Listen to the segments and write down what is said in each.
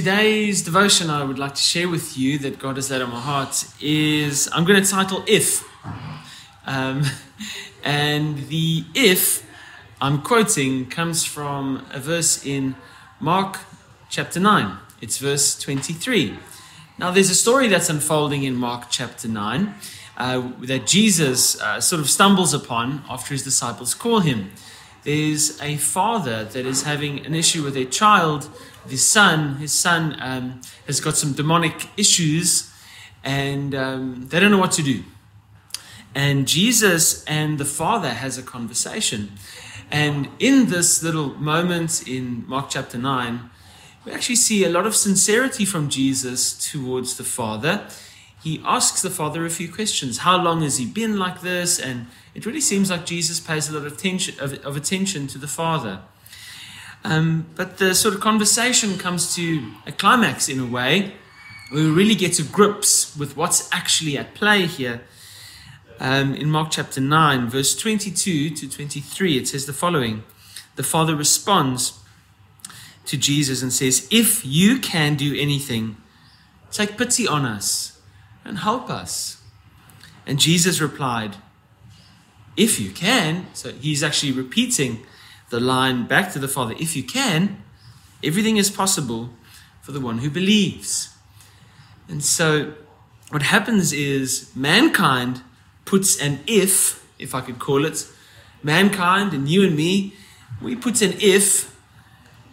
today's devotion I would like to share with you that God has laid on my heart is I'm going to title If. Um, and the if I'm quoting comes from a verse in Mark chapter 9. It's verse 23. Now, there's a story that's unfolding in Mark chapter 9 uh, that Jesus uh, sort of stumbles upon after his disciples call him. There's a father that is having an issue with a child his son. His son um, has got some demonic issues, and um, they don't know what to do. And Jesus and the father has a conversation. And in this little moment in Mark chapter 9, we actually see a lot of sincerity from Jesus towards the father. He asks the father a few questions. How long has he been like this? And it really seems like Jesus pays a lot of attention, of, of attention to the father. Um, but the sort of conversation comes to a climax in a way we really get to grips with what's actually at play here. Um, in Mark chapter 9, verse 22 to 23, it says the following The Father responds to Jesus and says, If you can do anything, take pity on us and help us. And Jesus replied, If you can, so he's actually repeating the line back to the Father if you can, everything is possible for the one who believes. And so, what happens is mankind puts an if, if I could call it, mankind and you and me, we put an if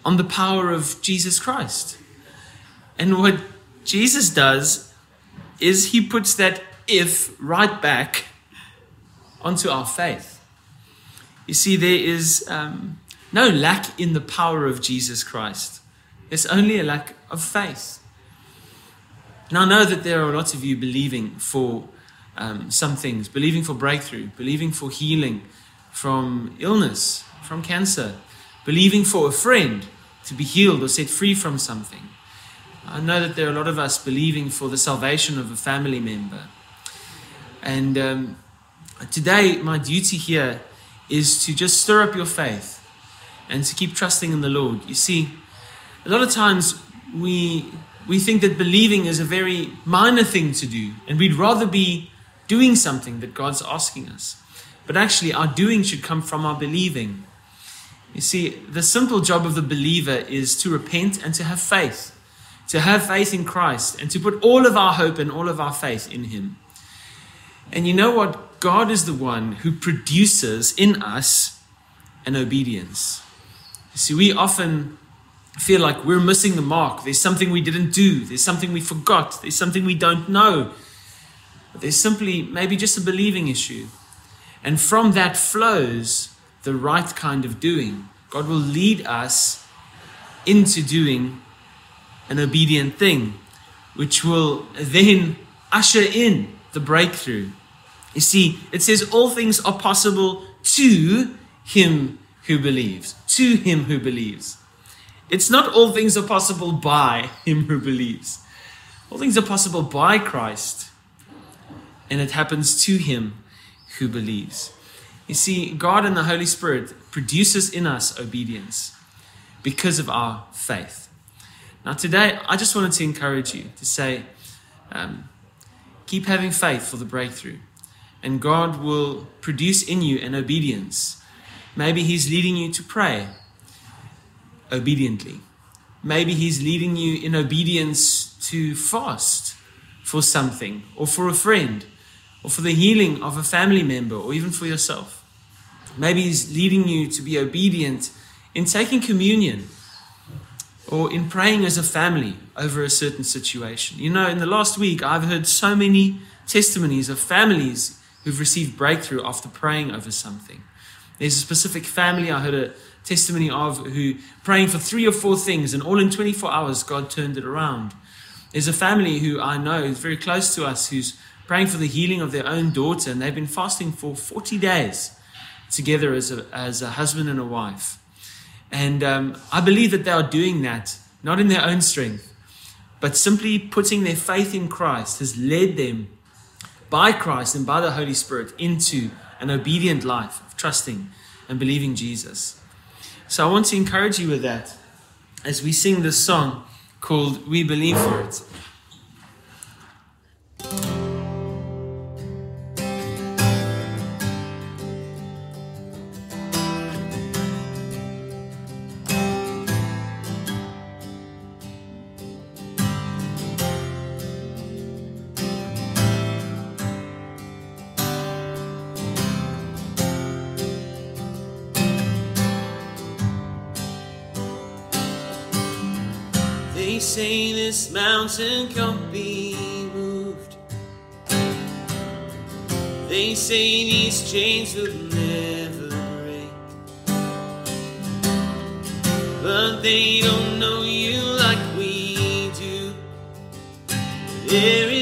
on the power of Jesus Christ. And what Jesus does is he puts that if right back onto our faith. You see, there is um, no lack in the power of Jesus Christ, there's only a lack of faith. And I know that there are lots of you believing for um, some things, believing for breakthrough, believing for healing from illness, from cancer, believing for a friend to be healed or set free from something. I know that there are a lot of us believing for the salvation of a family member. And um, today, my duty here is to just stir up your faith and to keep trusting in the Lord. You see, a lot of times we we think that believing is a very minor thing to do, and we'd rather be doing something that God's asking us. But actually, our doing should come from our believing. You see, the simple job of the believer is to repent and to have faith, to have faith in Christ, and to put all of our hope and all of our faith in Him. And you know what? God is the one who produces in us an obedience. See, we often feel like we're missing the mark. There's something we didn't do, there's something we forgot, there's something we don't know. But there's simply maybe just a believing issue. And from that flows the right kind of doing. God will lead us into doing an obedient thing, which will then usher in the breakthrough you see, it says all things are possible to him who believes. To him who believes. It's not all things are possible by him who believes. All things are possible by Christ. And it happens to him who believes. You see, God and the Holy Spirit produces in us obedience because of our faith. Now, today, I just wanted to encourage you to say, um, keep having faith for the breakthrough and God will produce in you an obedience. Maybe He's leading you to pray obediently. Maybe He's leading you in obedience to fast for something, or for a friend, or for the healing of a family member, or even for yourself. Maybe He's leading you to be obedient in taking communion or in praying as a family over a certain situation. You know, in the last week, I've heard so many testimonies of families who've received breakthrough after praying over something. There's a specific family I heard a testimony of who praying for three or four things, and all in 24 hours, God turned it around. There's a family who I know is very close to us who's praying for the healing of their own daughter, and they've been fasting for 40 days together as a, as a husband and a wife. And um, I believe that they are doing that, not in their own strength, but simply putting their faith in Christ has led them by Christ and by the Holy Spirit into an obedient life of trusting and believing Jesus. So I want to encourage you with that as we sing this song called We Believe for It. They say this mountain can't be moved. They say these chains will never break. But they don't know you like we do. There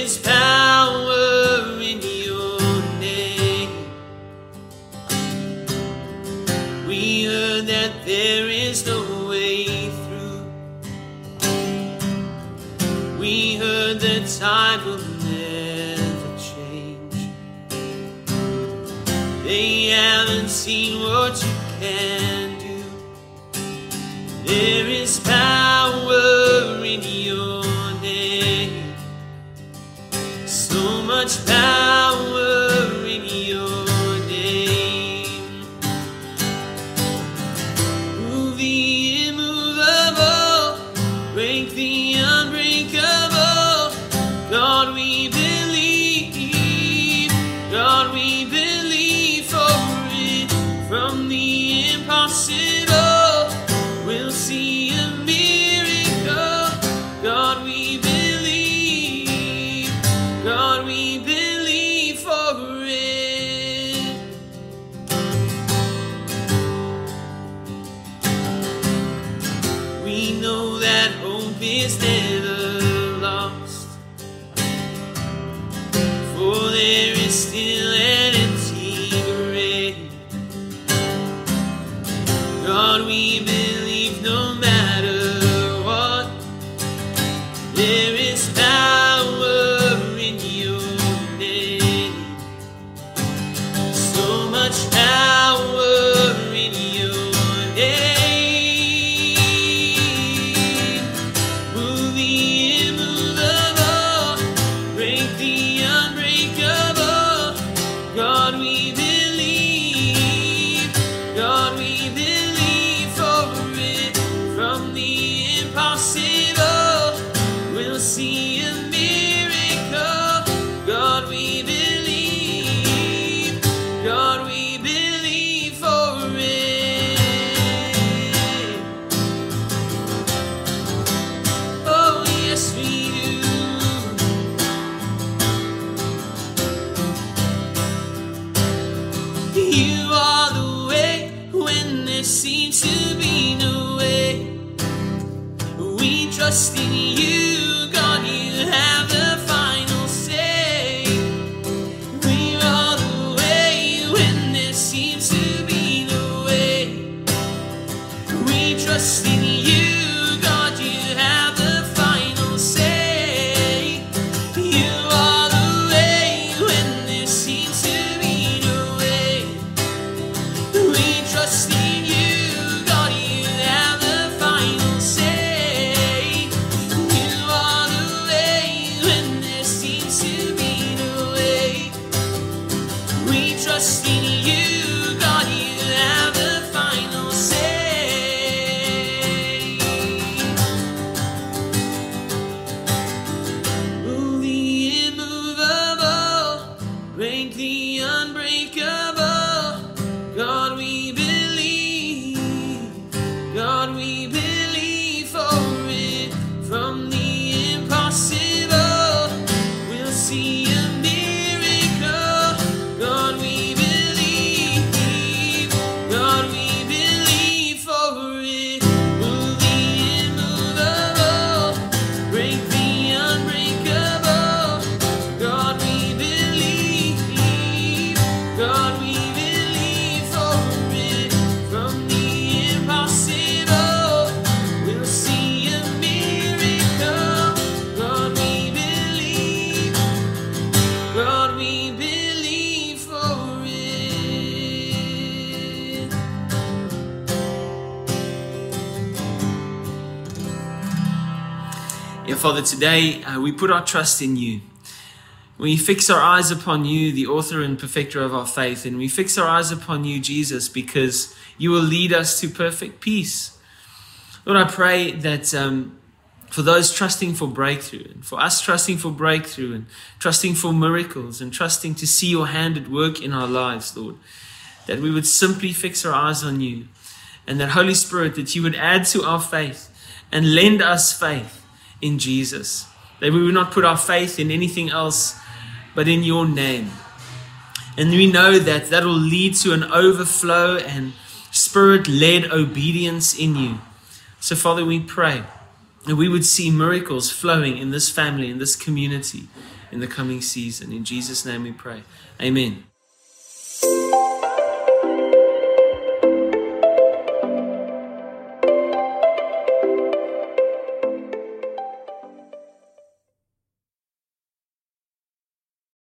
can do. There is power in your name, so much power. Father, today uh, we put our trust in you. We fix our eyes upon you, the author and perfecter of our faith, and we fix our eyes upon you, Jesus, because you will lead us to perfect peace. Lord, I pray that um, for those trusting for breakthrough, and for us trusting for breakthrough, and trusting for miracles, and trusting to see your hand at work in our lives, Lord, that we would simply fix our eyes on you, and that Holy Spirit, that you would add to our faith and lend us faith in Jesus, that we would not put our faith in anything else but in your name. And we know that that will lead to an overflow and spirit led obedience in you. So, Father, we pray that we would see miracles flowing in this family, in this community, in the coming season. In Jesus' name we pray. Amen.